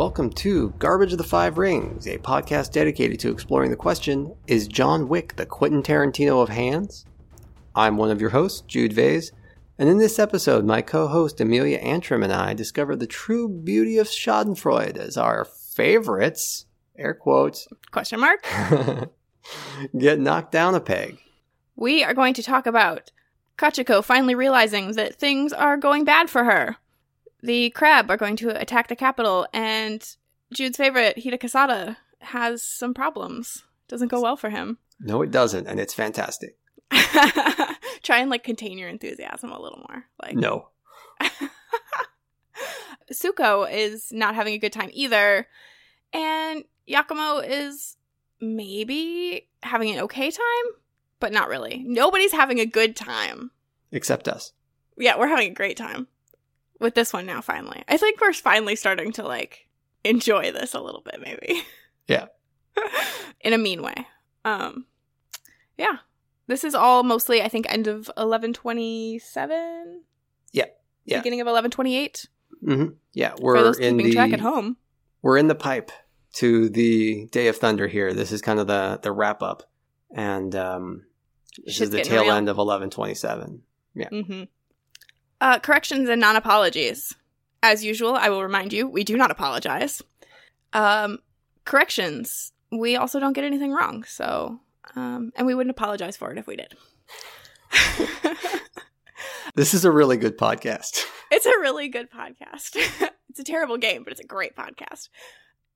Welcome to Garbage of the Five Rings, a podcast dedicated to exploring the question Is John Wick the Quentin Tarantino of hands? I'm one of your hosts, Jude Vais, and in this episode, my co host Amelia Antrim and I discover the true beauty of Schadenfreude as our favorites, air quotes, Question mark. get knocked down a peg. We are going to talk about Kachiko finally realizing that things are going bad for her. The crab are going to attack the capital, and Jude's favorite, Hida Kasada, has some problems. Doesn't go well for him. No, it doesn't, and it's fantastic. Try and like contain your enthusiasm a little more. Like No. Tsuko is not having a good time either, and Yakumo is maybe having an okay time, but not really. Nobody's having a good time. Except us. Yeah, we're having a great time with this one now. Finally, I think we're finally starting to like enjoy this a little bit, maybe. Yeah. in a mean way. Um, yeah. This is all mostly, I think, end of eleven twenty seven. Yeah. Yeah. Beginning of eleven twenty eight. hmm Yeah, we're those in keeping the track at home. we're in the pipe to the Day of Thunder here. This is kind of the the wrap up, and um, this Shit's is the tail real. end of eleven twenty seven. Mm-hmm. Uh, corrections and non apologies. As usual, I will remind you, we do not apologize. Um, corrections, we also don't get anything wrong. So, um, and we wouldn't apologize for it if we did. This is a really good podcast. it's a really good podcast. it's a terrible game, but it's a great podcast.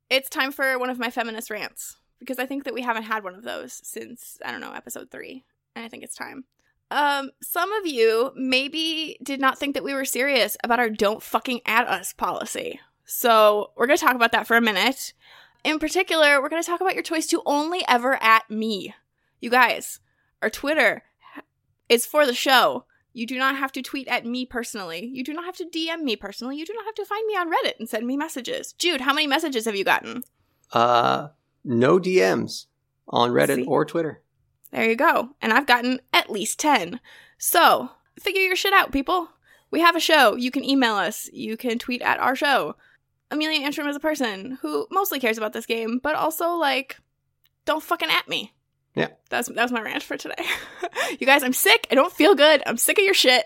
It's time for one of my feminist rants because I think that we haven't had one of those since, I don't know, episode three. And I think it's time. Um, some of you maybe did not think that we were serious about our don't fucking at us policy. So we're going to talk about that for a minute. In particular, we're going to talk about your choice to only ever at me. You guys, our Twitter is for the show. You do not have to tweet at me personally. You do not have to DM me personally. You do not have to find me on Reddit and send me messages. Jude, how many messages have you gotten? Uh, no DMs on Reddit See? or Twitter. There you go. And I've gotten at least 10. So, figure your shit out, people. We have a show. You can email us. You can tweet at our show. Amelia Antrim is a person who mostly cares about this game, but also, like, don't fucking at me. Yeah. That's that was my rant for today. you guys, I'm sick. I don't feel good. I'm sick of your shit.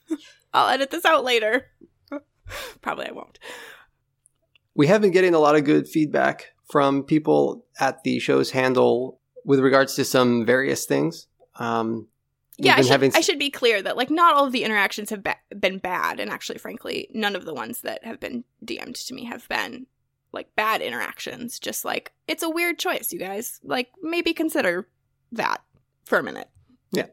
I'll edit this out later. Probably I won't. We have been getting a lot of good feedback from people at the show's handle with regards to some various things. Um, yeah, I should, having I should be clear that like not all of the interactions have ba- been bad, and actually, frankly, none of the ones that have been DM'd to me have been like bad interactions. Just like it's a weird choice, you guys. Like maybe consider that for a minute. Yeah.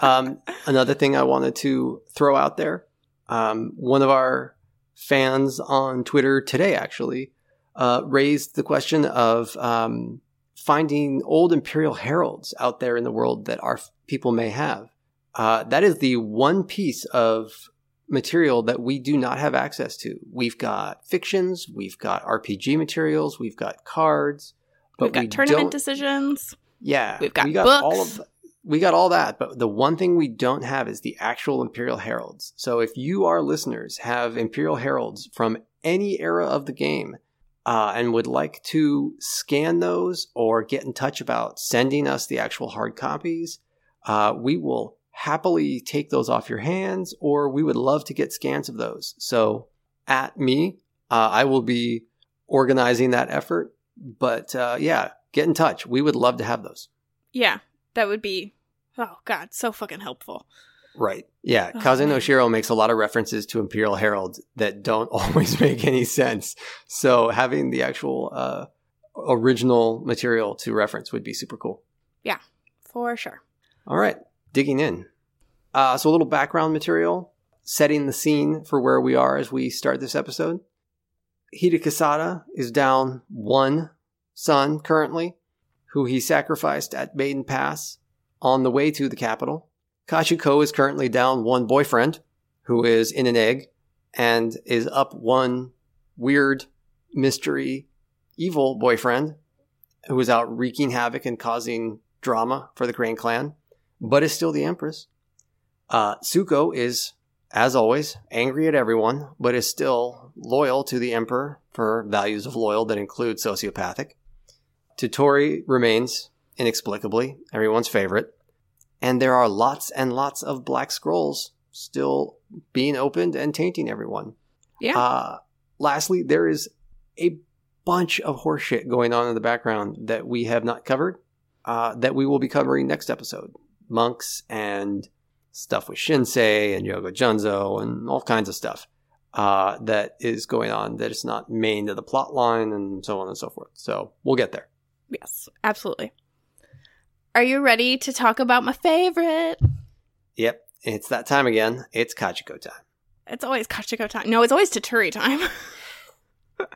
um, another thing I wanted to throw out there um, one of our fans on Twitter today actually uh, raised the question of um, finding old Imperial heralds out there in the world that our people may have. Uh, that is the one piece of material that we do not have access to. We've got fictions, we've got RPG materials, we've got cards, but We've got we tournament decisions. yeah, We've got we got books. all of we got all that, but the one thing we don't have is the actual Imperial Heralds. So if you, our listeners, have Imperial Heralds from any era of the game uh, and would like to scan those or get in touch about sending us the actual hard copies, uh, we will happily take those off your hands, or we would love to get scans of those. So at me, uh, I will be organizing that effort. But uh, yeah, get in touch. We would love to have those. Yeah, that would be. Oh God, so fucking helpful. Right. Yeah. Oh, Kazen man. Oshiro makes a lot of references to Imperial Heralds that don't always make any sense. So having the actual uh, original material to reference would be super cool. Yeah, for sure. All right. Digging in. Uh, so a little background material, setting the scene for where we are as we start this episode. Hida Kasada is down one son currently, who he sacrificed at Beiden Pass on the way to the capital. Kachiko is currently down one boyfriend, who is in an egg, and is up one weird mystery evil boyfriend, who is out wreaking havoc and causing drama for the Crane clan, but is still the Empress. Uh, Tsuko is as always, angry at everyone, but is still loyal to the Emperor for values of loyal that include sociopathic. Toturi remains, inexplicably, everyone's favorite. And there are lots and lots of black scrolls still being opened and tainting everyone. Yeah. Uh, lastly, there is a bunch of horseshit going on in the background that we have not covered, uh, that we will be covering next episode. Monks and stuff with Shinsei and Yogo Junzo and all kinds of stuff uh, that is going on that is not main to the plot line and so on and so forth. So we'll get there. Yes, absolutely. Are you ready to talk about my favorite? Yep, it's that time again. It's Kachiko time. It's always Kachiko time. No, it's always Toturi time.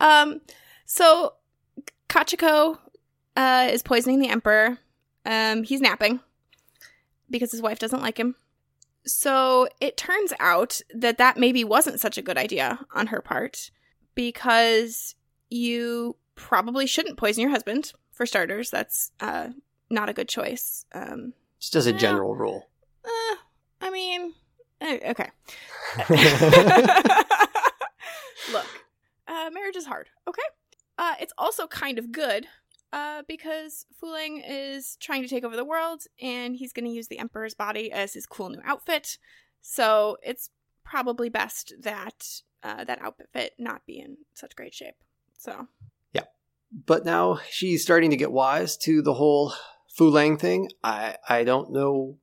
um, so Kachiko uh, is poisoning the Emperor. Um, he's napping because his wife doesn't like him. So it turns out that that maybe wasn't such a good idea on her part because you probably shouldn't poison your husband for starters. That's uh, not a good choice. Um, Just as a general rule. uh, I mean, eh, okay. Look, uh, marriage is hard. Okay. Uh, it's also kind of good uh, because Fu Leng is trying to take over the world, and he's going to use the Emperor's body as his cool new outfit. So it's probably best that uh, that outfit not be in such great shape. So But now she's starting to get wise to the whole Fu Leng thing. I, I don't know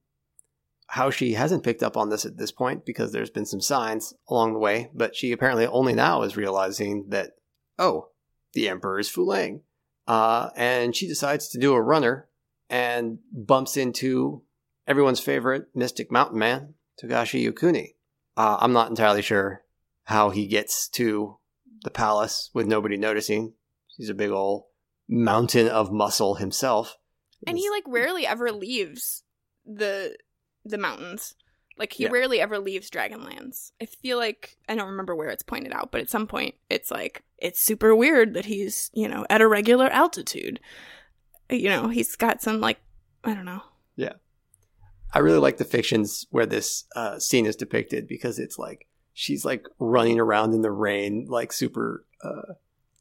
how she hasn't picked up on this at this point because there's been some signs along the way, but she apparently only now is realizing that, oh, the Emperor is Fu Leng. Uh, and she decides to do a runner and bumps into everyone's favorite Mystic Mountain Man, Togashi Yokuni. Uh, I'm not entirely sure how he gets to the palace with nobody noticing. He's a big old mountain of muscle himself. and he like rarely ever leaves the the mountains. Like he Yeah. rarely ever leaves Dragonlands. I feel like I don't remember where it's pointed out, but at some point it's like it's super weird that he's, you know, at a regular altitude. You know, he's got some like I don't know. Yeah. I really like the fictions where this uh, scene is depicted because it's like she's like running around in the rain, like super uh,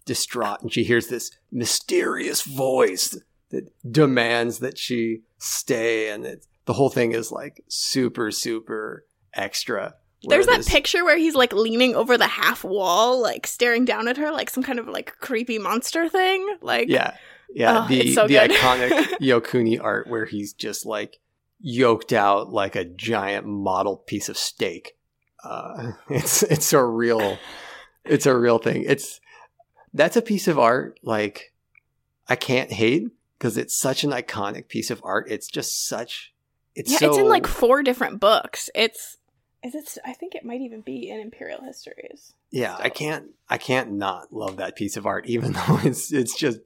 distraught, and she hears this mysterious voice that demands that she stay, and it, the whole thing is like super, super extra. There's that this- picture where he's like leaning over the half wall, like staring down at her like some kind of like creepy monster thing. Like Yeah, yeah. Oh, the so the iconic Yokuni art where he's just like yoked out like a giant model piece of steak. Uh, it's it's a real it's a real thing. It's that's a piece of art like I can't hate because it's such an iconic piece of art. It's just such it's so. yeah, so it's in like four different books. It's is it I think it might even be in Imperial Histories. yeah. I can't I can't not love that piece of art even though it's it's just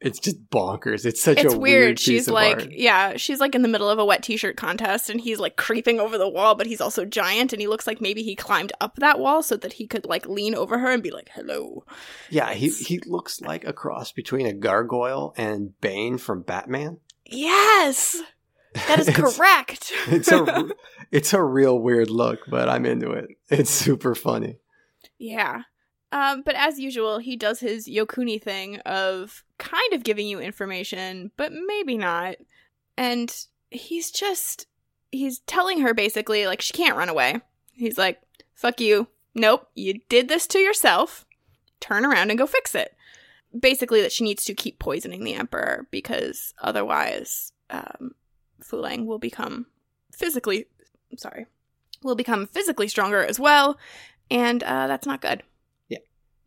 it's just bonkers. It's such it's a weird. Weird. she's like, art. yeah, she's like in the middle of a wet t-shirt contest, and he's like creeping over the wall, but he's also giant, and he looks like maybe he climbed up that wall so that he could like lean over her and be like, "Hello." Yeah, he he looks like a cross between a gargoyle and Bane from Batman. Yes, that is It's- correct. It's a it's a real weird look, but I'm into it. It's super funny. yeah. Um, but as usual, he does his Yokuni thing of kind of giving you information, but maybe not. And he's just he's telling her basically like she can't run away. He's like, "Fuck you. Nope, you did this to yourself. Turn around and go fix it." Basically that she needs to keep poisoning the emperor because otherwise um Fu Leng will become physically sorry, will become physically stronger as well, and uh that's not good.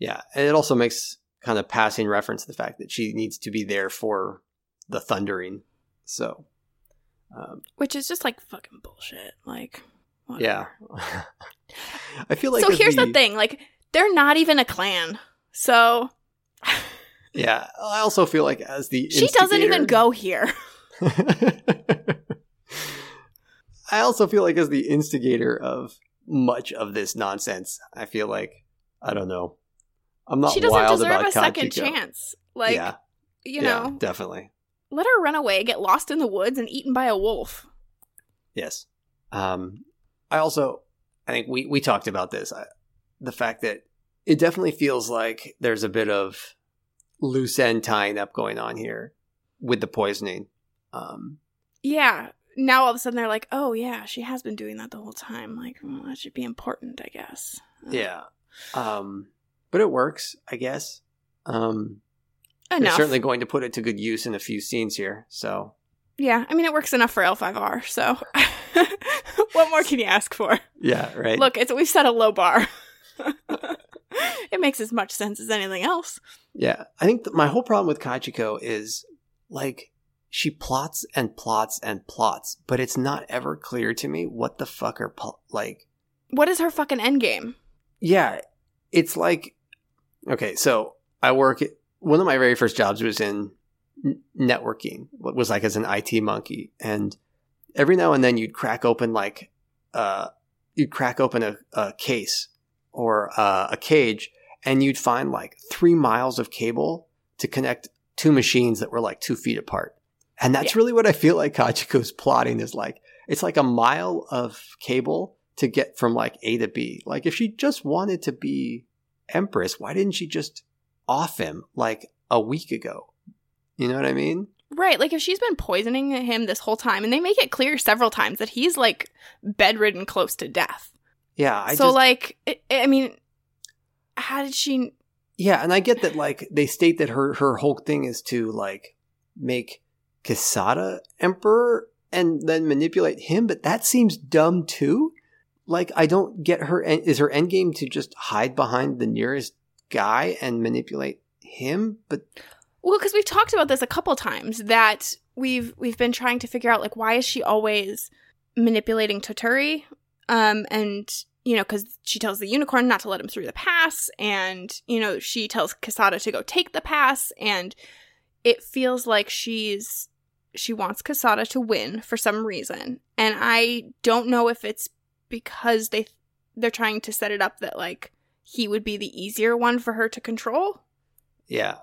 Yeah, and it also makes kind of passing reference to the fact that she needs to be there for the thundering. So, um, Which is just like fucking bullshit. Like, yeah. I feel like so here's the thing: like, they're not even a clan. So Yeah, I also feel like as the she doesn't even go here. I also feel like as the instigator of much of this nonsense, I feel like I don't know. I'm not she doesn't wild deserve about a second chance. Like, yeah, you yeah, know, definitely. let her run away, get lost in the woods, and eaten by a wolf. Yes. Um, I also, I think we, we talked about this. I, the fact that it definitely feels like there's a bit of loose end tying up going on here with the poisoning. Um, Yeah. Now all of a sudden they're like, oh yeah, she has been doing that the whole time. Like, well, that should be important, I guess. Uh, yeah. Um, but it works, I guess. Um, they're enough. certainly going to put it to good use in a few scenes here. So Yeah, I mean it works enough for L5R. So, what more can you ask for? yeah, right. Look, it's we've set a low bar. it makes as much sense as anything else. Yeah, I think th- my whole problem with Kachiko is like she plots and plots and plots, but it's not ever clear to me what the fuck are pl- like. What is her fucking end game? Yeah, it's like okay, so I work. One of my very first jobs was in networking. What was like as an IT monkey, and every now and then you'd crack open like uh you'd crack open a, a case or uh, a cage, and you'd find like three miles of cable to connect two machines that were like two feet apart. And that's Yeah. really what I feel like Kachiko's plotting is like. It's like a mile of cable to get from like A to B. Like if she just wanted to be Empress, why didn't she just off him like a week ago? You know what I mean? Right, like if she's been poisoning him this whole time, and they make it clear several times that he's like bedridden close to death. Yeah, I so, just, like, it, I mean, how did she? Yeah, and I get that like they state that her her whole thing is to like make Kasada emperor and then manipulate him, but that seems dumb too. Like I don't get her is her end game to just hide behind the nearest guy and manipulate him, but Well, because we've talked about this a couple times that we've we've been trying to figure out like why is she always manipulating Toturi, um, and you know because she tells the unicorn not to let him through the pass, and you know she tells Kasada to go take the pass, and it feels like she's she wants Kasada to win for some reason, and I don't know if it's because they they're trying to set it up that like he would be the easier one for her to control. Yeah.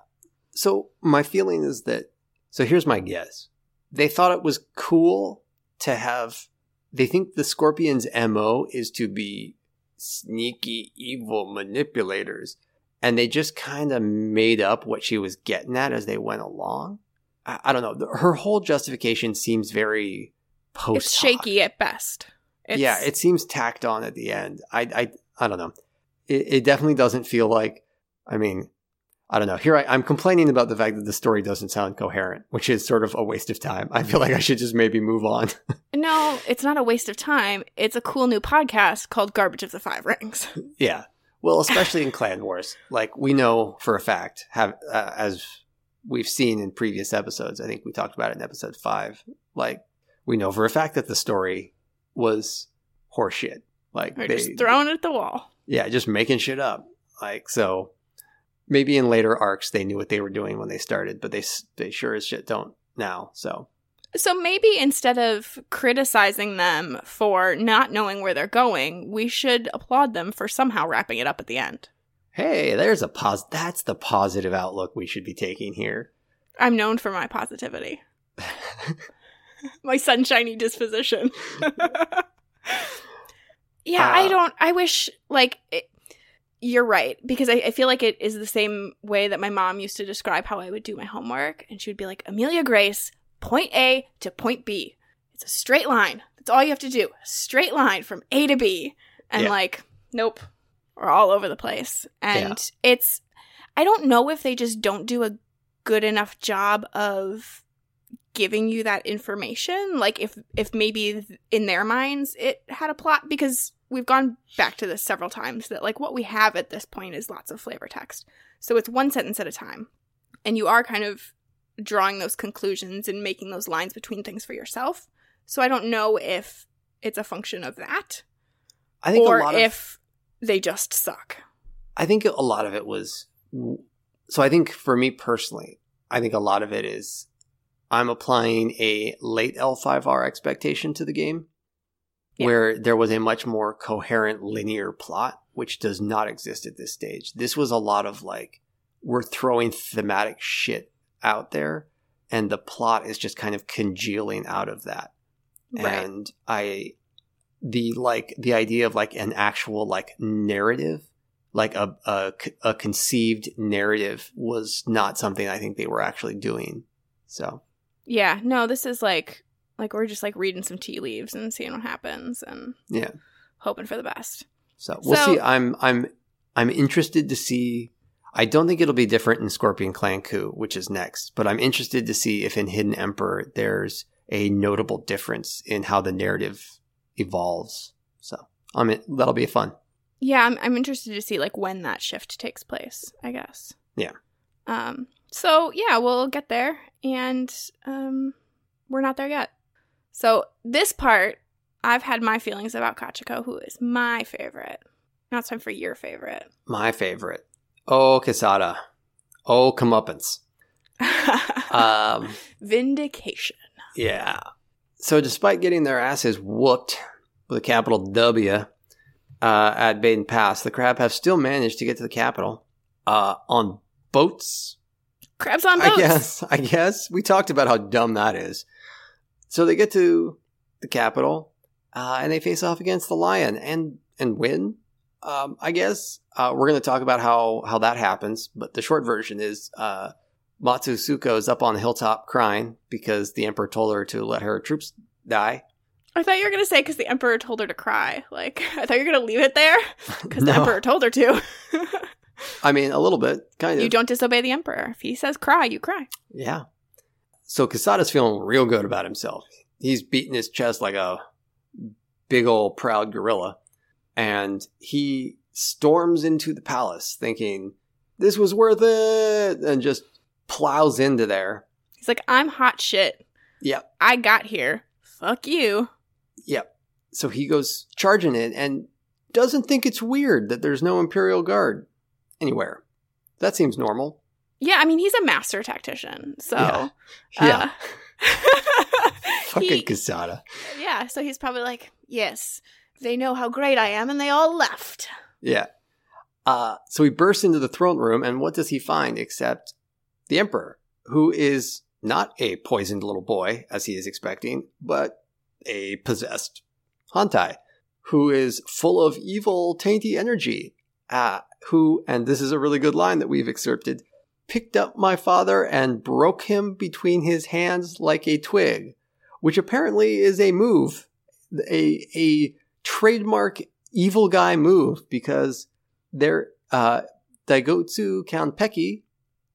So my feeling is that so here's my guess. They thought it was cool to have they think the Scorpion's MO is to be sneaky evil manipulators and they just kind of made up what she was getting at as they went along. I, I don't know. Her whole justification seems very post it's shaky at best. It's, yeah, it seems tacked on at the end. I I I don't know. It, it definitely doesn't feel like. I mean, I don't know. Here I, I'm complaining about the fact that the story doesn't sound coherent, which is sort of a waste of time. I feel like I should just maybe move on. no, it's not a waste of time. It's a cool new podcast called Garbage of the Five Rings. yeah. Well, especially in Clan Wars, like we know for a fact, have uh, as we've seen in previous episodes. I think we talked about it in episode five. Like we know for a fact that the story was horseshit. Like They're they, just throwing it at the wall. yeah, just making shit up. Like so, maybe in later arcs they knew what they were doing when they started, but they they sure as shit don't now. So So maybe instead of criticizing them for not knowing where they're going, we should applaud them for somehow wrapping it up at the end. hey, there's a pos. That's the positive outlook we should be taking here. I'm known for my positivity, my sunshiny disposition. yeah, I Uh, don't. I wish, like, it, you're right, because I, I feel like it is the same way that my mom used to describe how I would do my homework. And she would be like, Amelia Grace, point A to point B. It's a straight line. That's all you have to do. A straight line from A to B. And, Yeah. like, nope, we're all over the place. And it's, I don't know if they just don't do a good enough job of giving you that information like if if maybe in their minds it had a plot because we've gone back to this several times that like what we have at this point is lots of flavor text. So it's one sentence at a time. And you are kind of drawing those conclusions and making those lines between things for yourself. So i don't know if it's a function of that I think or a lot of if they just suck. I think a lot of it was. So I think for me personally, I think a lot of it is I'm applying a late L5R expectation to the game, Yeah. where there was a much more coherent linear plot, which does not exist at this stage. This was a lot of like, we're throwing thematic shit out there, and the plot is just kind of congealing out of that. right And I, the like the idea of like an actual like narrative, like a a, a conceived narrative, was not something I think they were actually doing. So Yeah, no, this is like like we're just like reading some tea leaves and seeing what happens and yeah, hoping for the best. so we'll So- see. I'm I'm I'm interested to see. I don't think it'll be different in Scorpion Clan Coup, which is next, but I'm interested to see if in Hidden Emperor there's a notable difference in how the narrative evolves. So I mean that'll be fun. Yeah, I'm I'm interested to see like when that shift takes place, I guess. Yeah. Um so yeah, we'll get there and um we're not there yet. So this part I've had my feelings about Kachiko, who is my favorite. Now it's time for your favorite. My favorite. Oh, Kasada. Oh, comeuppance. Um, Vindication. yeah. So, despite getting their asses whooped with a capital W uh, at Beiden Pass, the Crab have still managed to get to the capital uh, on boats. Crabs on boats. I guess. I guess we talked about how dumb that is. So they get to the capital, uh, and they face off against the lion and and win. Um, I guess uh, we're going to talk about how how that happens, but the short version is uh, Matsu Tsuko is up on the hilltop crying because the emperor told her to let her troops die. I thought you were gonna say because the emperor told her to cry. Like I thought you were gonna leave it there because the emperor told her to. I mean, a little bit, kind of. you don't disobey the emperor. If he says cry, you cry. Yeah. So Kasada's feeling real good about himself. He's beating his chest like a big old proud gorilla. And he storms into the palace thinking, this was worth it, and just plows into there. He's like, I'm hot shit. Yep. I got here. Fuck you. Yep. So he goes charging in and doesn't think it's weird that there's no Imperial Guard anywhere. That seems normal. Yeah, I mean he's a master tactician, so Yeah. Yeah. uh, Fucking he- Kasada. yeah. So he's probably like, yes, they know how great I am, and they all left. Yeah. Uh, so he bursts into the throne room, and what does he find except the Emperor, who is not a poisoned little boy, as he is expecting, but a possessed Hantei, who is full of evil, tainty energy. Uh, who, and this is a really good line that we've excerpted, picked up my father and broke him between his hands like a twig, which apparently is a move, a, a trademark evil guy move because they're uh Daigotsu Kanpeki,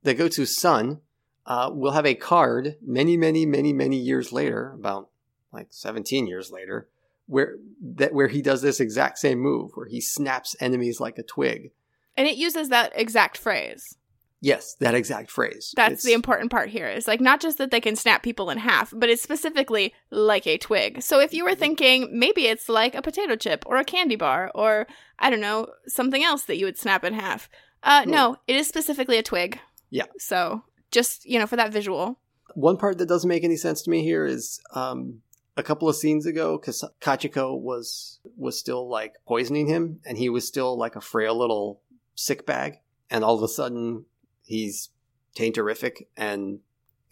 Daigotsu's son, uh, will have a card many, many, many, many years later, about like 17 years later, where that where he does this exact same move, where he snaps enemies like a twig. And it uses that exact phrase. Yes, that exact phrase. That's It's- the important part here. Is like not just that they can snap people in half, but it's specifically like a twig. So if you were thinking maybe it's like a potato chip or a candy bar or I don't know something else that you would snap in half. Uh, no, it is specifically a twig. Yeah. So just you know for that visual. One part that doesn't make any sense to me here is um, a couple of scenes ago, Kas- Kachiko was was still like poisoning him, and he was still like a frail little sick bag, and all of a sudden he's tainterific and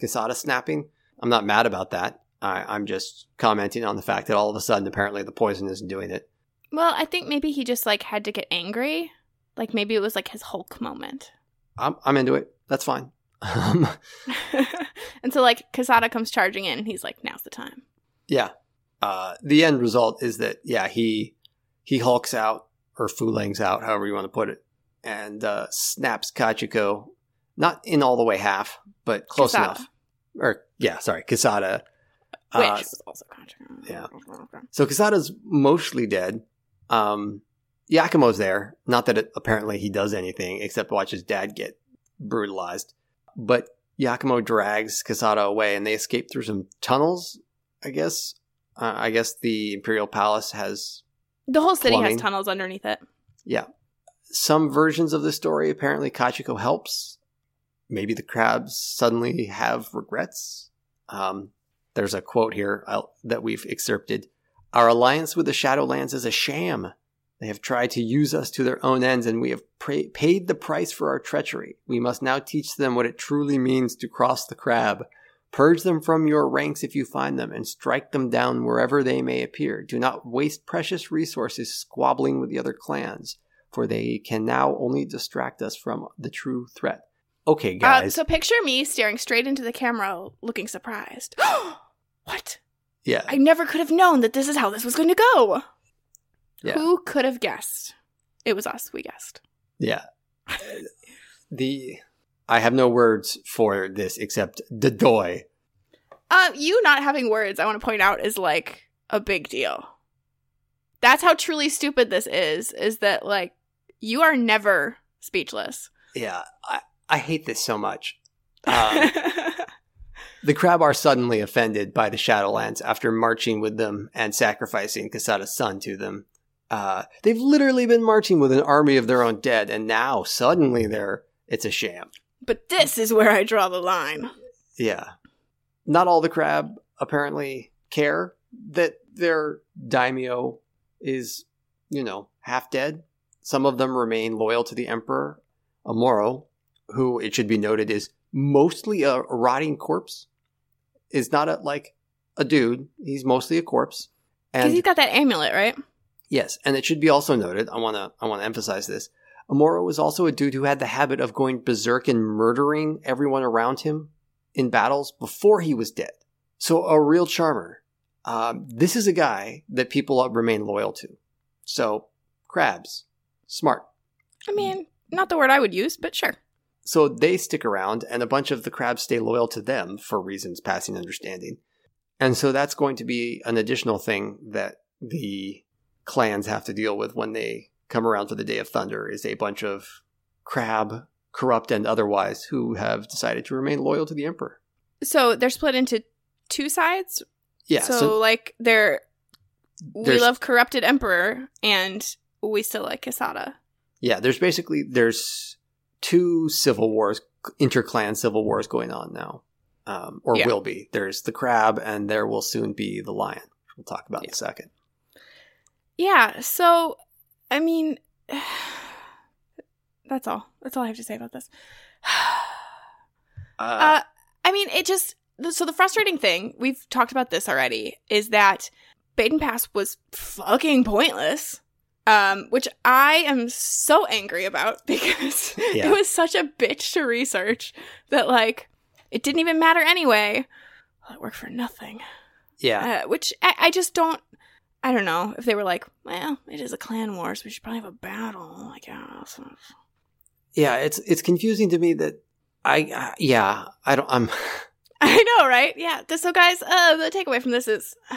Kasada snapping. I'm not mad about that. I, I'm just commenting on the fact that all of a sudden apparently the poison isn't doing it. Well, I think maybe he just like had to get angry. Like maybe it was like his Hulk moment. I'm, I'm into it. That's fine. And so like Kasada comes charging in and he's like, now's the time. yeah. Uh, the end result is that yeah he he hulks out or fulangs out, however you want to put it, and uh, snaps Kachiko, not in all the way half, but close Kasada. enough. Or yeah, sorry, Kasada. Which Uh, was also controversial. yeah. so Kasada's mostly dead. Um, Yakumo's there. Not that it, apparently he does anything except watch his dad get brutalized. But Yakumo drags Kasada away, and they escape through some tunnels. I guess. Uh, I guess the Imperial Palace has The whole city Plumbing. has tunnels underneath it. Some versions of the story. Apparently, Kachiko helps. Maybe the crabs suddenly have regrets. Um, there's a quote here uh, that we've excerpted. Our alliance with the Shadowlands is a sham. They have tried to use us to their own ends, and we have pra- paid the price for our treachery. We must now teach them what it truly means to cross the crab. Purge them from your ranks if you find them, and strike them down wherever they may appear. Do not waste precious resources squabbling with the other clans, for they can now only distract us from the true threat. Okay, Uh, guys. so picture me staring straight into the camera, looking surprised. what? yeah, I never could have known that this is how this was going to go. Yeah. Who could have guessed? It was us. We guessed. yeah. the I have no words for this except the doy. Uh, you not having words, I want to point out, is like a big deal. That's how truly stupid this is. Is that like you are never speechless. Yeah, I, I hate this so much. Um, the crab are suddenly offended by the Shadowlands after marching with them and sacrificing Kasada's son to them. Uh, they've literally been marching with an army of their own dead, and now suddenly they're it's a sham. but this is where I draw the line. Yeah, not all the crab apparently care that their daimyo is, you know, half dead. Some of them remain loyal to the emperor, Amoro, who it should be noted is mostly a rotting corpse. Is not a like a dude. He's mostly a corpse. Because he's got that amulet, right? Yes, and it should be also noted. I want to I want to emphasize this. Amoro was also a dude who had the habit of going berserk and murdering everyone around him in battles before he was dead. So a real charmer. Um, this is a guy that people remain loyal to. So crabs, smart. I mean, not the word I would use, but sure. So they stick around, and a bunch of the crabs stay loyal to them for reasons passing understanding. And so that's going to be an additional thing that the clans have to deal with when they come around for the Day of Thunder is a bunch of crab, corrupt and otherwise, who have decided to remain loyal to the Emperor. So they're split into two sides. Yeah, so, so, like they're we love corrupted emperor and we still like Kasada. yeah, there's basically there's two civil wars, interclan civil wars going on now, um, or Yeah. will be. There's the crab, and there will soon be the lion. which We'll talk about in a second. Yeah, so I mean that's all. That's all I have to say about this. Uh, Uh, I mean, it just so the frustrating thing we've talked about this already is that Beiden Pass was fucking pointless, um, which I am so angry about because Yeah. it was such a bitch to research that like it didn't even matter anyway. Well, it worked for nothing. yeah, Uh, which I, I just don't. I don't know if they were like, well, it is a clan war, so we should probably have a battle. I guess. yeah. It's it's confusing to me that I uh, yeah I don't I'm I know, right? Yeah. So, guys, uh, the takeaway from this is,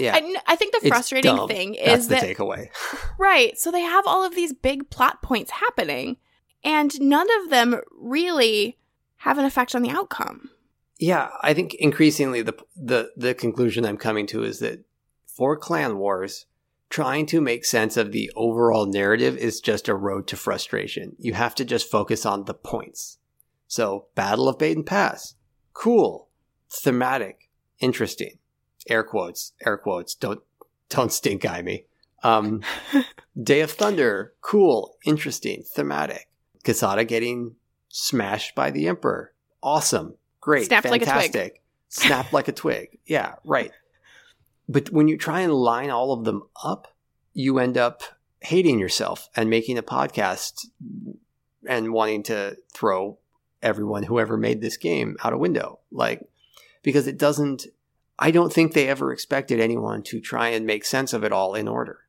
yeah. I, I think the frustrating thing That's is the that takeaway. right. So they have all of these big plot points happening, and none of them really have an effect on the outcome. Yeah, I think increasingly the the the conclusion I'm coming to is that for clan wars, trying to make sense of the overall narrative is just a road to frustration. You have to just focus on the points. So, Battle of Beiden Pass, cool, thematic, interesting. Air quotes, air quotes. Don't don't stink eye me. Um, Day of Thunder, cool, interesting, thematic. Kasada getting smashed by the Emperor, awesome, great, Snapped like fantastic. Snapped like a twig. Yeah, right. But when you try and line all of them up, you end up hating yourself and making a podcast and wanting to throw everyone whoever made this game out a window. Like, because it doesn't, I don't think they ever expected anyone to try and make sense of it all in order.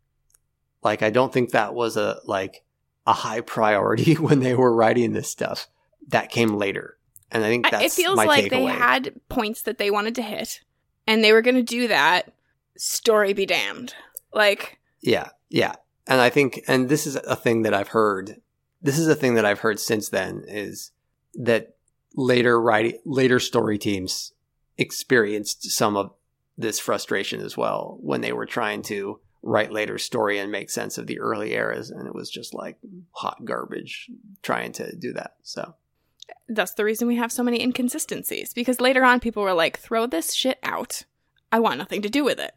Like, I don't think that was a, like, a high priority when they were writing this stuff. That came later. And I think that's it feels like takeaway. they had points that they wanted to hit, and they were going to do that. Story be damned. Like, Yeah, yeah. And I think, and this is a thing that I've heard. This is a thing that I've heard since then is that later writing, later story teams experienced some of this frustration as well when they were trying to write later story and make sense of the early eras, and it was just like hot garbage trying to do that. So that's the reason we have so many inconsistencies because later on people were like, throw this shit out. I want nothing to do with it.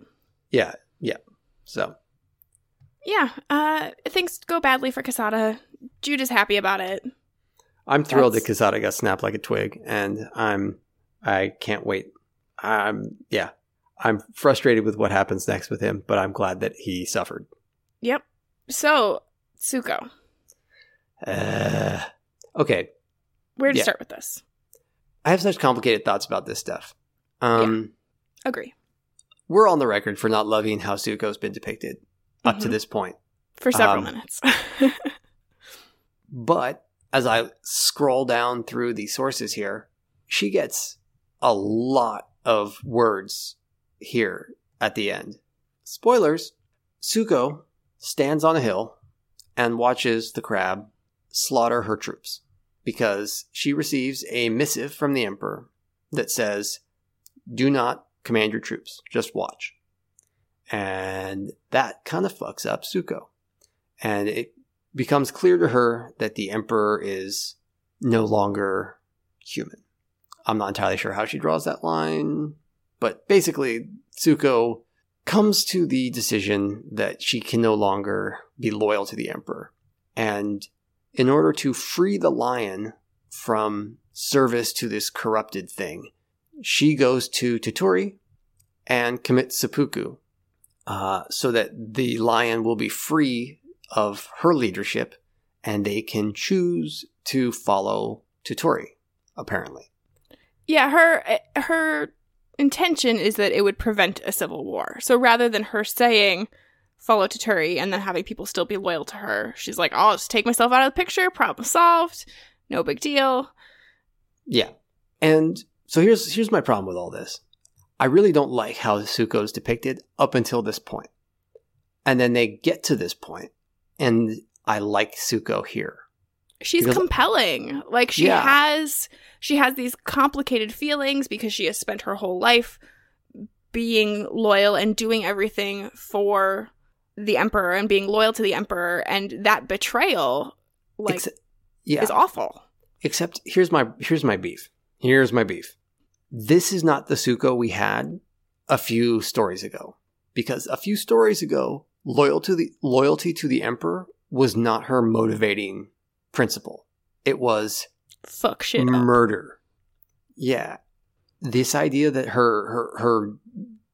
yeah, yeah. So Yeah, uh, things go badly for Kasada. Jude is happy about it. I'm thrilled That's- that Kasada got snapped like a twig, and I'm I can't wait. I'm yeah. I'm frustrated with what happens next with him, but I'm glad that he suffered. Yep. So, Tsuko, Uh, okay, where to Yeah. start with this? I have such complicated thoughts about this stuff. Um, Agree. We're on the record for not loving how Tsuko's been depicted up to Mhm. this point. For several Um, minutes. But as I scroll down through the sources here, she gets a lot of words here at the end. Spoilers Tsuko stands on a hill and watches the crab slaughter her troops because she receives a missive from the Emperor that says, Do not command your troops, just watch. And that kind of fucks up Tsuko. And it becomes clear to her that the Emperor is no longer human. I'm not entirely sure how she draws that line, but basically, Tsuko comes to the decision that she can no longer be loyal to the Emperor. And in order to free the lion from service to this corrupted thing, she goes to Toturi and commits seppuku uh, so that the lion will be free of her leadership and they can choose to follow Toturi, apparently. Yeah, her her intention is that it would prevent a civil war. So rather than her saying follow Toturi and then having people still be loyal to her, she's like, I'll just take myself out of the picture, problem solved, no big deal. Yeah. And so here's here's my problem with all this. I really don't like how Tsuko is depicted up until this point. And then they get to this point, and I like Tsuko here. She's Because- compelling. Like she Yeah. has she has these complicated feelings because she has spent her whole life being loyal and doing everything for the emperor and being loyal to the emperor and that betrayal like Ex- yeah. is awful. Except here's my here's my beef. Here's my beef. This is not the Tsuko we had a few stories ago. Because a few stories ago, loyal to the loyalty to the emperor was not her motivating principle. It was Fuck shit up. murder. Yeah. This idea that her her her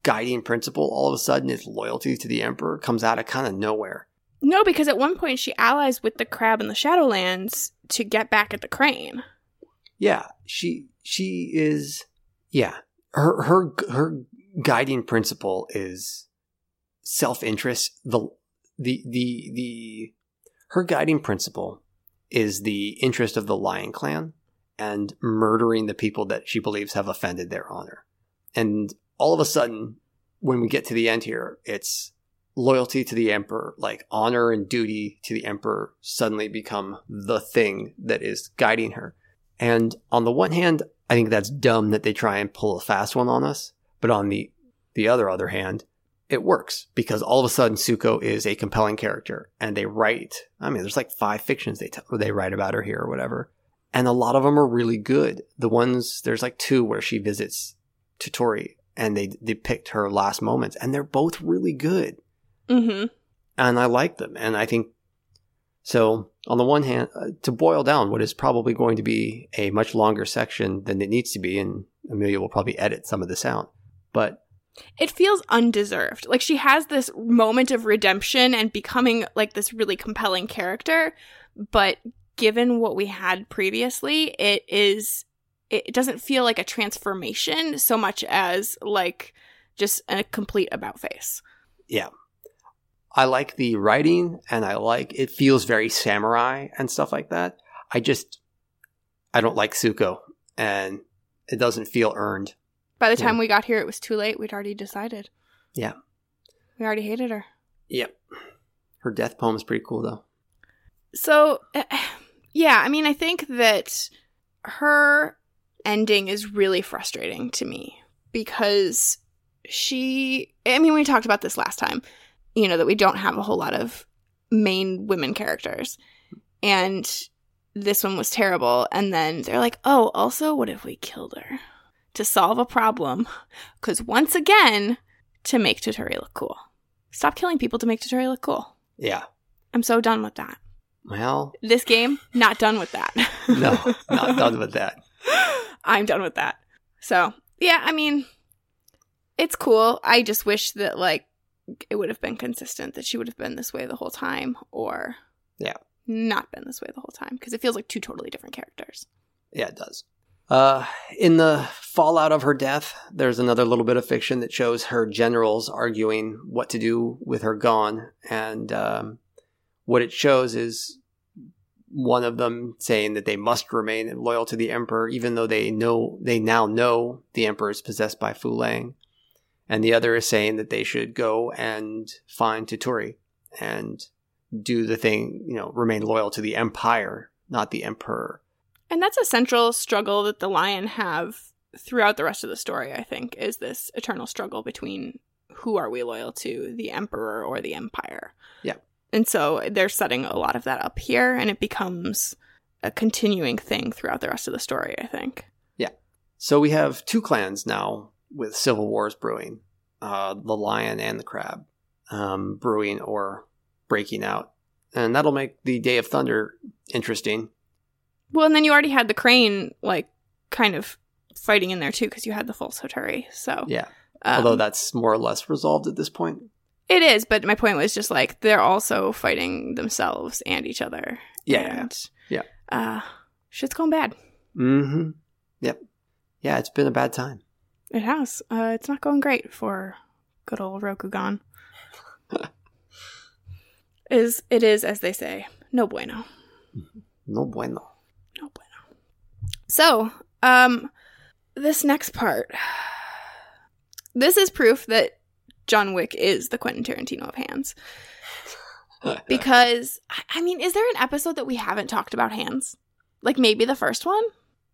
guiding principle all of a sudden is loyalty to the emperor comes out of kind of nowhere. No, because at one point she allies with the crab in the Shadowlands to get back at the crane. Yeah, she she is yeah. Her her her guiding principle is self-interest. The the the the her guiding principle is the interest of the Lion Clan and murdering the people that she believes have offended their honor. And all of a sudden, when we get to the end here, it's loyalty to the emperor, like honor and duty to the emperor, suddenly become the thing that is guiding her. And on the one hand, I think that's dumb that they try and pull a fast one on us. But on the the other other hand, it works because all of a sudden Tsuko is a compelling character, and they write. I mean, there's like five fictions they t- they write about her here or whatever, and a lot of them are really good. The ones there's like two where she visits Toturi and they depict her last moments, and they're both really good Mm-hmm. and I like them. And I think so. On the one hand, uh, to boil down what is probably going to be a much longer section than it needs to be, and Amelia will probably edit some of this out. But It feels undeserved. Like she has this moment of redemption and becoming like this really compelling character, but given what we had previously, it is it doesn't feel like a transformation so much as like just a complete about face. yeah, I like the writing, and I like it feels very samurai and stuff like that. I just I don't like Tsuko, and it doesn't feel earned. By the time we got here, it was too late. We'd already decided. Yeah. We already hated her. Yep, her death poem is pretty cool though. So, eh, yeah, I mean, I think that her ending is really frustrating to me because she, I mean, we talked about this last time, you know, that we don't have a whole lot of main women characters. And this one was terrible. And then they're like, oh, also, what if we killed her to solve a problem? Because once again, to make Toturi look cool. Stop killing people to make Toturi look cool. Yeah. I'm so done with that. Well, This game, not done with that. no, not done with that. I'm done with that. So, yeah, I mean, it's cool. I just wish that, like, it would have been consistent that she would have been this way the whole time or Yeah. not been this way the whole time because it feels like two totally different characters. Yeah, it does. Uh, in the fallout of her death, there's another little bit of fiction that shows her generals arguing what to do with her gone. And um, what it shows is one of them saying that they must remain loyal to the emperor, even though they know they now know the emperor is possessed by Fu Leng. And the other is saying that they should go and find Toturi and do the thing, you know, remain loyal to the empire, not the emperor. And that's a central struggle that the lion have throughout the rest of the story, I think, is this eternal struggle between who are we loyal to, the emperor or the empire. Yeah. And so they're setting a lot of that up here and it becomes a continuing thing throughout the rest of the story, I think. Yeah. So we have two clans now with civil wars brewing uh, the lion and the crab um, brewing or breaking out. And that'll make the Day of Thunder interesting. Well, and then you already had the crane like kind of fighting in there too because you had the false Hotaru. So Yeah. um, Although that's more or less resolved at this point. it is, but my point was just like they're also fighting themselves and each other. Yeah. And, Yeah. Uh, shit's going bad. Mm hmm. Yep. Yeah, it's been a bad time. It has. Uh, it's not going great for good old Rokugan. is it is as they say, no bueno. No bueno. So, um, this next part, this is proof that John Wick is the Quentin Tarantino of hands. Because, I- I mean, is there an episode that we haven't talked about hands? Like maybe the first one?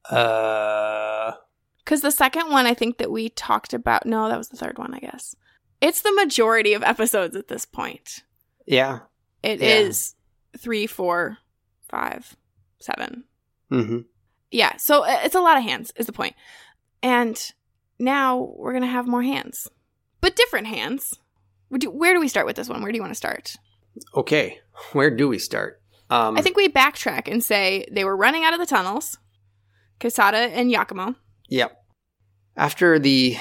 uh, Because the second one, I think that we talked about. No, that was the third one, I guess. It's the majority of episodes at this point. yeah. It Yeah. is three, four, five, seven. Mm hmm. Yeah, so uh, it's a lot of hands, is the point. And now we're going to have more hands, but different hands. Where do we start with this one? Where do you want to start? Okay. Where do we start? Um, I think we backtrack and say they were running out of the tunnels, Kasada and Yakumo. Yep. After the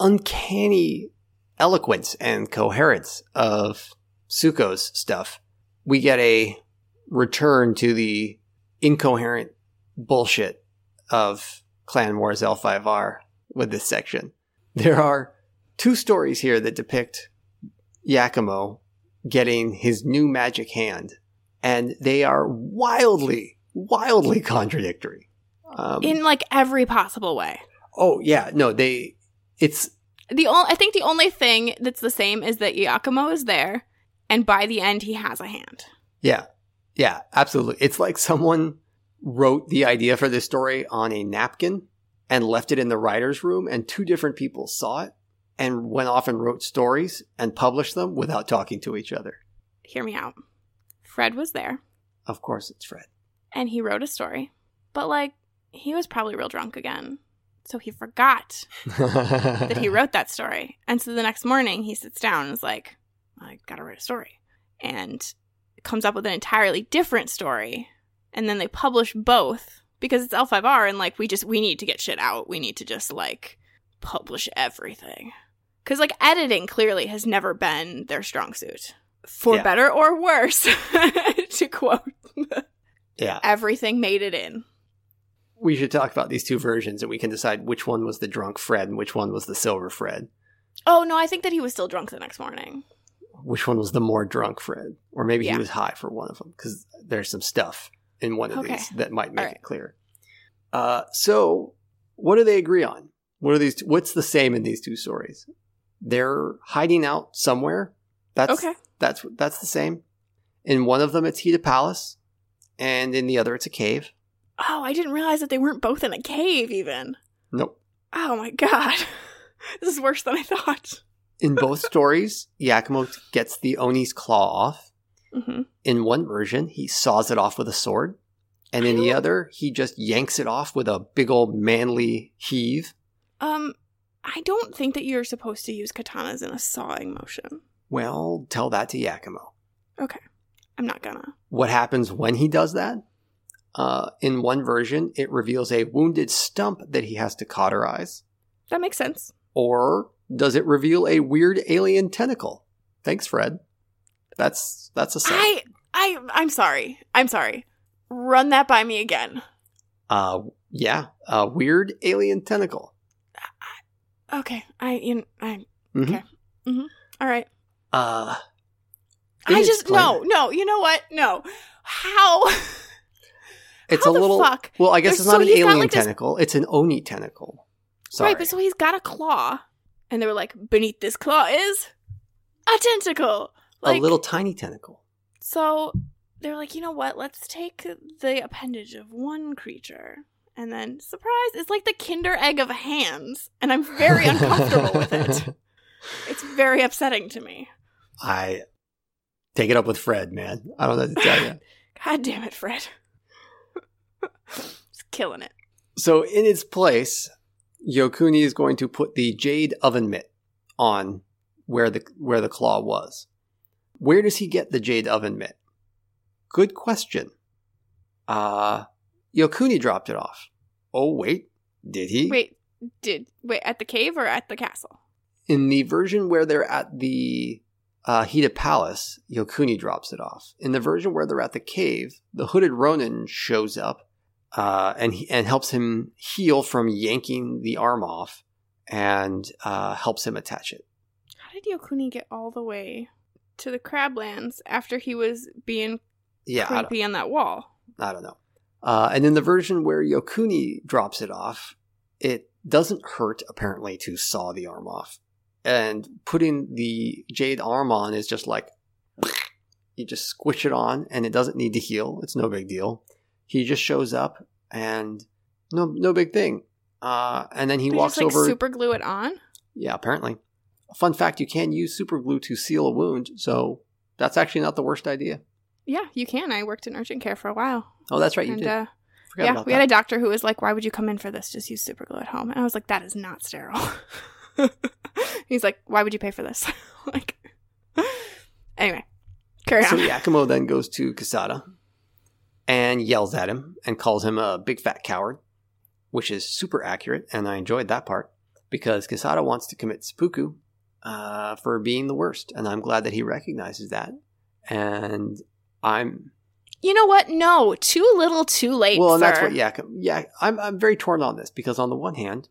uncanny eloquence and coherence of Tsuko's stuff, we get a return to the incoherent bullshit of Clan Wars L5R with this section. There are two stories here that depict Yakumo getting his new magic hand, and they are wildly, wildly contradictory. Um, In like every possible way. Oh yeah, no, they. It's The only I think the only thing that's the same is that Yakumo is there, and by the end he has a hand. yeah, yeah, absolutely. It's like someone wrote the idea for this story on a napkin and left it in the writers' room, and two different people saw it and went off and wrote stories and published them without talking to each other. Hear me out. Fred was there, Of course, it's Fred. and he wrote a story, but like he was probably real drunk again, so he forgot that he wrote that story. And so the next morning he sits down and is like, I gotta write a story. And comes up with an entirely different story. And then they publish both because it's L5R and like we just we need to get shit out. We need to just like publish everything. Cause like editing clearly has never been their strong suit. For Yeah. better or worse, to quote. yeah, Everything made it in. we should talk about these two versions, and we can decide which one was the drunk Fred and which one was the silver Fred. Oh no, I think that he was still drunk the next morning. which one was the more drunk Fred, or maybe Yeah. he was high for one of them because there's some stuff in one of Okay. these that might make right. it clear. Uh, so, what do they agree on? What are these? What's the same in these two stories? They're hiding out somewhere. That's Okay. That's that's the same. In one of them, it's Hida Palace, and in the other, it's a cave. Oh, I didn't realize that they weren't both in a cave even. Nope. Oh my god. this is worse than I thought. In both stories, Yakumo gets the Oni's claw off. Hmm In one version, he saws it off with a sword, and in the other, he just yanks it off with a big old manly heave. Um, I don't think that you're supposed to use katanas in a sawing motion. Well, tell that to Yakumo. Okay. I'm not gonna. What happens when he does that? Uh, in one version, it reveals a wounded stump that he has to cauterize. That makes sense. Or does it reveal a weird alien tentacle? Thanks, Fred. That's that's a set. I I I'm sorry. I'm sorry. Run that by me again. Uh, yeah, a weird alien tentacle. Okay. I you I Mhm. Okay. Mhm. All right. Uh, I just no, no. You know what? No. How? It's How a little. fuck? Well, I guess There's- it's not so an alien like, this- tentacle. It's an oni tentacle. Sorry. Right, but so he's got a claw, and they were like, beneath this claw is a tentacle. Like, a little tiny tentacle. So they're like, you know what? Let's take the appendage of one creature, and then surprise, it's like the Kinder egg of hands, and I'm very uncomfortable with it. It's very upsetting to me. I take it up with Fred, man. I don't know what to tell you. God damn it, Fred. Just killing it. So in its place, Yokuni is going to put the jade oven mitt on where the where the claw was. Where does he get the jade oven mitt? Good question. Uh Yokuni dropped it off. Oh wait, did he? Wait, did wait at the cave or at the castle? In the version where they're at the uh, Hida Palace, Yokuni drops it off. In the version where they're at the cave, the hooded Ronin shows up uh, and he, and helps him heal from yanking the arm off, and uh, helps him attach it. How did Yokuni get all the way to the Crablands after he was being Yeah, creepy on that wall? I don't know. Uh, and in the version where Yokuni drops it off, it doesn't hurt apparently to saw the arm off, and putting the jade arm on is just like you just squish it on, and it doesn't need to heal. It's no big deal. He just shows up, and no no big thing. Uh, and then he They walks just, like, over. super glue it on. Yeah, apparently. Fun fact: you can use super glue to seal a wound, so that's actually not the worst idea. Yeah, you can. I worked in urgent care for a while. Oh, that's right, you and did. uh, yeah, we that. had a doctor who was like, "Why would you come in for this? Just use super glue at home." And I was like, "That is not sterile." He's like, "Why would you pay for this?" like, anyway, carry So on. Yakumo then goes to Kasada and yells at him and calls him a big fat coward, which is super accurate, and I enjoyed that part because Kasada wants to commit seppuku uh, for being the worst, and I'm glad that he recognizes that. And I'm You know what? No, too little, too late. well, and sir. that's what Yeah, Yeah, I'm I'm very torn on this because on the one hand,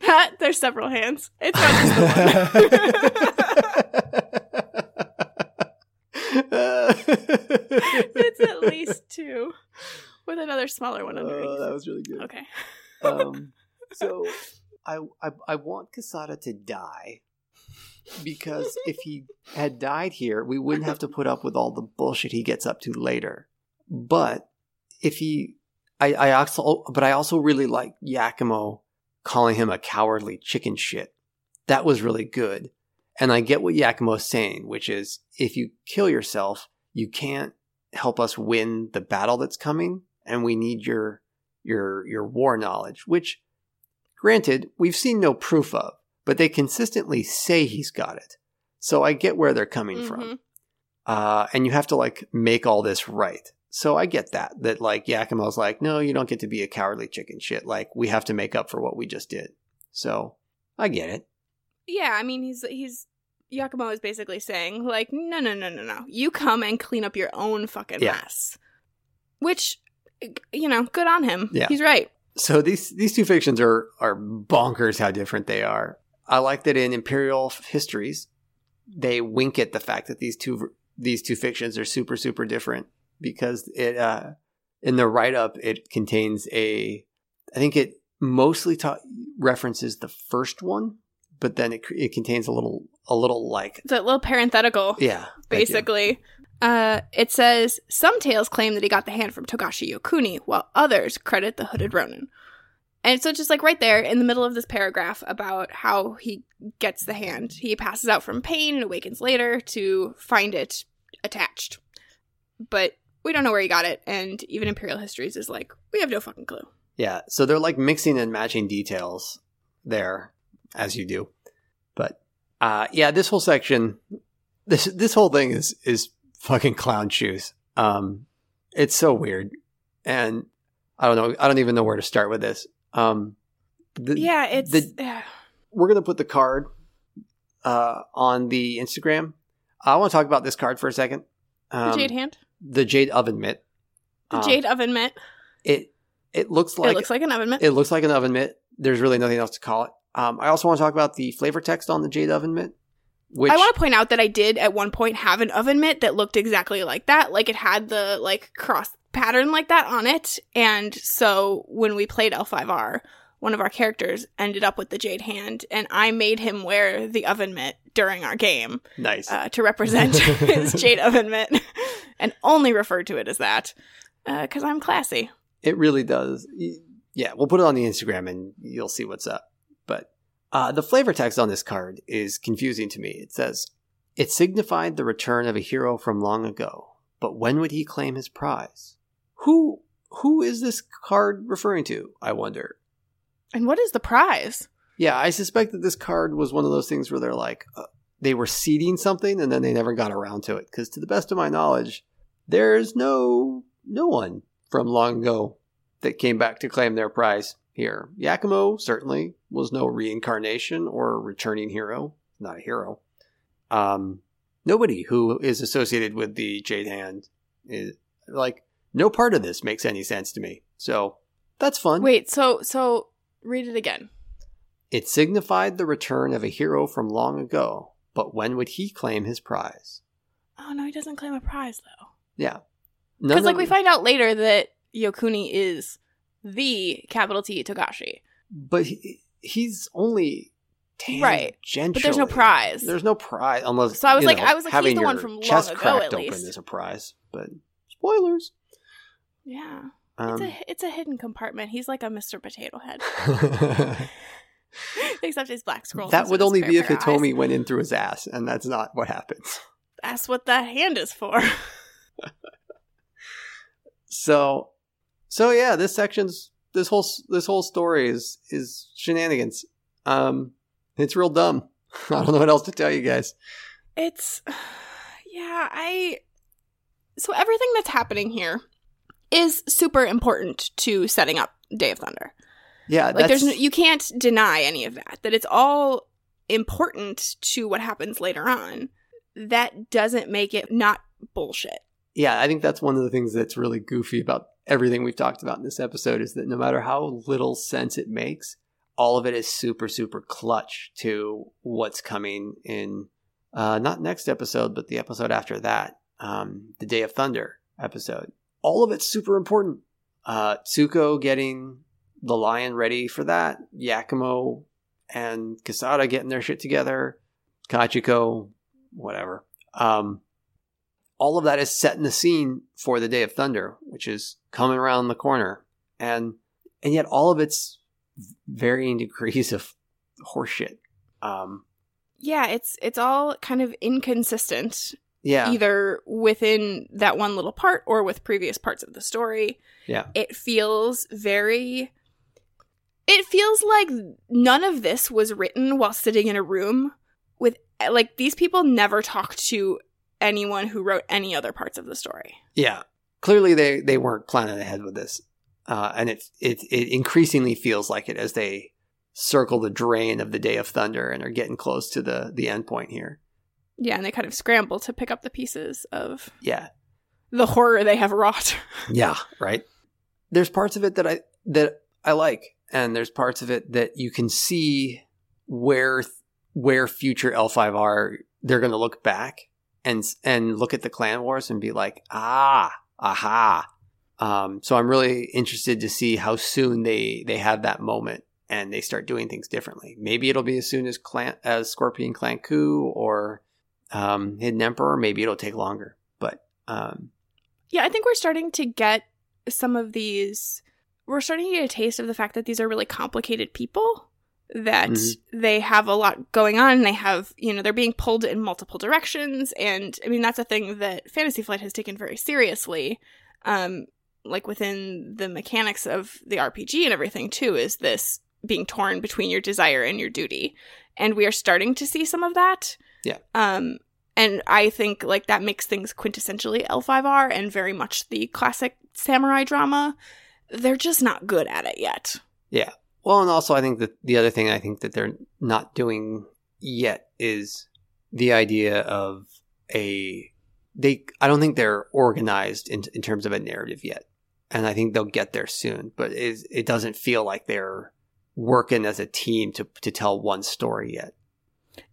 There's several hands. It's not just the one. it's at least two, with another smaller one underneath. Oh, that was really good. okay. um, so I, I I want Kasada to die because if he had died here, we wouldn't have to put up with all the bullshit he gets up to later. But if he, I, I also, but I also really like Yakumo calling him a cowardly chicken shit. That was really good. And I get what Yakumo's saying, which is if you kill yourself, you can't help us win the battle that's coming, and we need your your your war knowledge, which granted, we've seen no proof of, but they consistently say he's got it. So I get where they're coming Mhm. from. Uh, and you have to like make all this right. So I get that. That like Yakumo's like, no, you don't get to be a cowardly chicken shit. Like we have to make up for what we just did. So I get it. Yeah, I mean, he's he's Yakumo is basically saying like, no, no, no, no, no, you come and clean up your own fucking Yeah. mess. Which, you know, good on him. Yeah. he's right. So these these two fictions are are bonkers how different they are. I like that in Imperial histories, they wink at the fact that these two these two fictions are super super different because it uh, in the write up it contains a I think it mostly ta- references the first one, but then it it contains a little a little like It's a little parenthetical. yeah basically. Uh, it says some tales claim that he got the hand from Togashi Yokuni, while others credit the hooded Ronin. And so, just like right there in the middle of this paragraph about how he gets the hand, he passes out from pain and awakens later to find it attached. But we don't know where he got it, and even Imperial Histories is like, we have no fucking clue. Yeah, so they're like mixing and matching details there, as you do. But uh, yeah, this whole section, this this whole thing is is fucking clown shoes. Um, it's so weird, and I don't know. I don't even know where to start with this. Um, the, yeah, it's the- we're gonna put the card uh, on the Instagram. I want to talk about this card for a second. the Um, jade hand, the jade oven mitt. the Um, jade oven mitt. It it looks like it looks like an oven mitt. it looks like an oven mitt. There's really nothing else to call it. Um, I also want to talk about the flavor text on the jade oven mitt. Which I want to point out that I did at one point have an oven mitt that looked exactly like that. Like it had the like cross pattern like that on it. And so when we played L5R, one of our characters ended up with the jade hand, and I made him wear the oven mitt during our game nice. uh, to represent his jade oven mitt, and only referred to it as that because I'm classy. It really does. Yeah, we'll put it on the Instagram and you'll see what's up. But uh, the flavor text on this card is confusing to me. It says, It signified the return of a hero from long ago, but when would he claim his prize? Who who is this card referring to? I wonder. And what is the prize? Yeah, I suspect that this card was one of those things where they're like, uh, they were seeding something and then they never got around to it. Because to the best of my knowledge, there's no no one from long ago that came back to claim their prize here. Yakumo certainly was no reincarnation or returning hero, not a hero. Um, nobody who is associated with the Jade Hand is like no part of this makes any sense to me. So that's fun. Wait, so so read it again. It signified the return of a hero from long ago, but when would he claim his prize? Oh no, he doesn't claim a prize though. Yeah. Because like we find out later that Yokuni is the capital T Togashi. but he, he's only Right. But there's no prize. There's no prize unless. So I was like- know, I was like, he's the one from long ago, at open least. is a prize, but spoilers. Yeah. Um, it's a it's a hidden compartment. He's like a Mr. Potato Head. Except his black scrolls. that would only be if Hitomi eyes. went in through his ass, and that's not what happens. That's what that hand is for. So, so yeah, this section's this whole this whole story is is shenanigans. Um, it's real dumb. I don't know what else to tell you guys. It's yeah, I so everything that's happening here is super important to setting up Day of Thunder. Yeah, Like that's there's no, you can't deny any of that. That it's all important to what happens later on. That doesn't make it not bullshit. yeah. I think that's one of the things that's really goofy about everything we've talked about in this episode is that no matter how little sense it makes, all of it is super super clutch to what's coming in. Uh, not next episode, but the episode after that, um, the Day of Thunder episode. All of it's super important. Uh, Tsuko getting the lion ready for that. Yakumo and Kasada getting their shit together. Kachiko, whatever. Um, all of that is setting the scene for the Day of Thunder, which is coming around the corner, and and yet all of it's varying degrees of horseshit. Um, Yeah, it's it's all kind of inconsistent yeah, either within that one little part or with previous parts of the story. Yeah. It feels very it feels like none of this was written while sitting in a room with like these people never talked to anyone who wrote any other parts of the story. yeah. Clearly, they they weren't planning ahead with this, uh, and it it it increasingly feels like it as they circle the drain of the Day of Thunder and are getting close to the the end point here. Yeah, and they kind of scramble to pick up the pieces of Yeah, the horror they have wrought. Yeah, right. There's parts of it that I that I like, and there's parts of it that you can see where where future L5R they're going to look back and and look at the clan wars and be like, ah, aha. Um, so I'm really interested to see how soon they they have that moment and they start doing things differently. Maybe it'll be as soon as clan as Scorpion Clan Coup or um, Hidden Emperor. Maybe it'll take longer, but um, Yeah, I think we're starting to get some of these. We're starting to get a taste of the fact that these are really complicated people, that Mhm. they have a lot going on. They have, you know, they're being pulled in multiple directions. And I mean, that's a thing that Fantasy Flight has taken very seriously. Um, like within the mechanics of the RPG and everything, too, is this being torn between your desire and your duty. And we are starting to see some of that. Yeah. Um, and I think like that makes things quintessentially L5R and very much the classic samurai drama. They're just not good at it yet. Yeah. Well, and also I think that the other thing I think that they're not doing yet is the idea of a they I don't think they're organized in in terms of a narrative yet. And I think they'll get there soon, but it it doesn't feel like they're working as a team to to tell one story yet.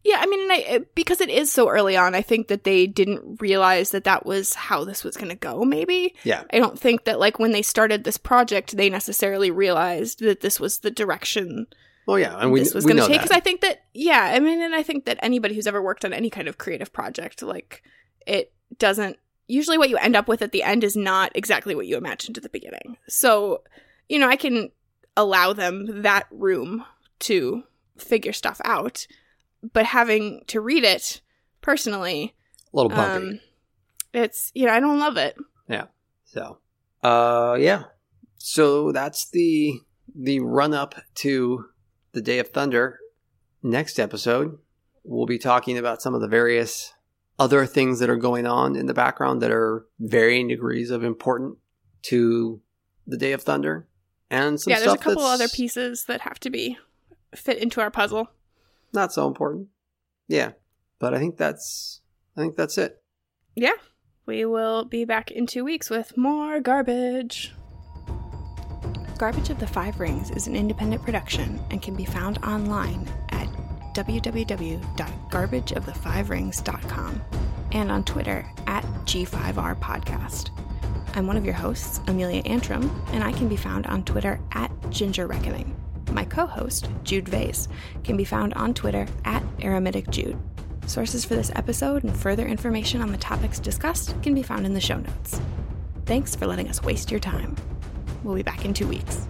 Yeah, I mean, and I, eh, because it is so early on, I think that they didn't realize that that was how this was going to go. Maybe. Yeah. I don't think that like when they started this project, they necessarily realized that this was the direction Oh yeah, and we this was going to take. Because I think that yeah, I mean, and I think that anybody who's ever worked on any kind of creative project, like it doesn't usually what you end up with at the end is not exactly what you imagined at the beginning. So you know, I can allow them that room to figure stuff out, but having to read it personally, a little bumpy. um, it's you know, I don't love it. Yeah. So, uh, yeah. So that's the the run up to the Day of Thunder. Next episode, we'll be talking about some of the various other things that are going on in the background that are varying degrees of important to the Day of Thunder, and some yeah, there's a couple other pieces that have to be fit into our puzzle. Not so important. Yeah, but I think that's I think that's it. Yeah. We will be back in two weeks with more garbage. Garbage of the Five Rings is an independent production and can be found online at www.garbageofthefiverings.com and on Twitter at G5R Podcast. I'm one of your hosts, Amelia Antrim, and I can be found on Twitter at Ginger Reckoning. My co host, Jude Vais, can be found on Twitter at Eremitic Jude. Sources for this episode and further information on the topics discussed can be found in the show notes. Thanks for letting us waste your time. We'll be back in two weeks.